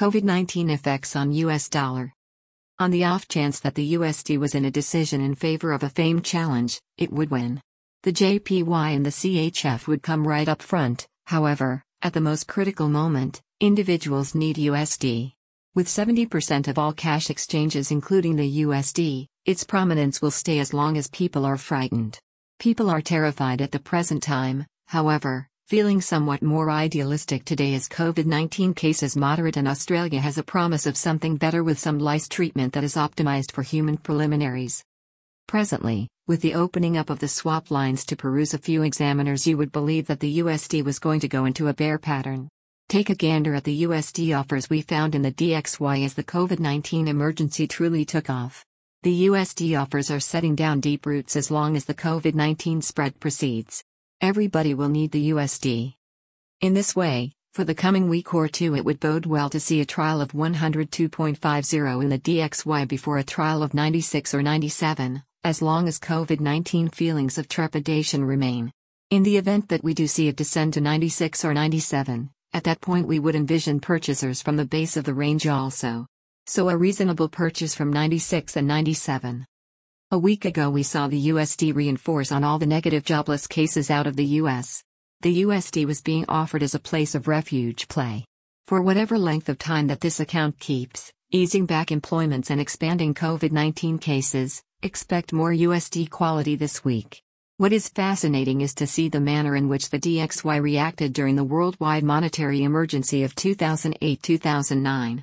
COVID 19 effects on US dollar. On the off chance that the USD was in a decision in favor of a famed challenge, it would win. The JPY and the CHF would come right up front, however, at the most critical moment, individuals need USD. With 70% of all cash exchanges including the USD, its prominence will stay as long as people are frightened. People are terrified at the present time, however, feeling somewhat more idealistic today as COVID 19 cases moderate and Australia has a promise of something better with some lice treatment that is optimized for human preliminaries. Presently, with the opening up of the swap lines to peruse a few examiners, you would believe that the USD was going to go into a bear pattern. Take a gander at the USD offers we found in the DXY as the COVID 19 emergency truly took off. The USD offers are setting down deep roots as long as the COVID 19 spread proceeds. Everybody will need the USD. In this way, for the coming week or two, it would bode well to see a trial of 102.50 in the DXY before a trial of 96 or 97, as long as COVID 19 feelings of trepidation remain. In the event that we do see it descend to 96 or 97, at that point we would envision purchasers from the base of the range also. So a reasonable purchase from 96 and 97. A week ago we saw the USD reinforce on all the negative jobless cases out of the US. The USD was being offered as a place of refuge play. For whatever length of time that this account keeps, easing back employments and expanding COVID 19 cases, Expect more USD quality this week. What is fascinating is to see the manner in which the DXY reacted during the worldwide monetary emergency of 2008 2009.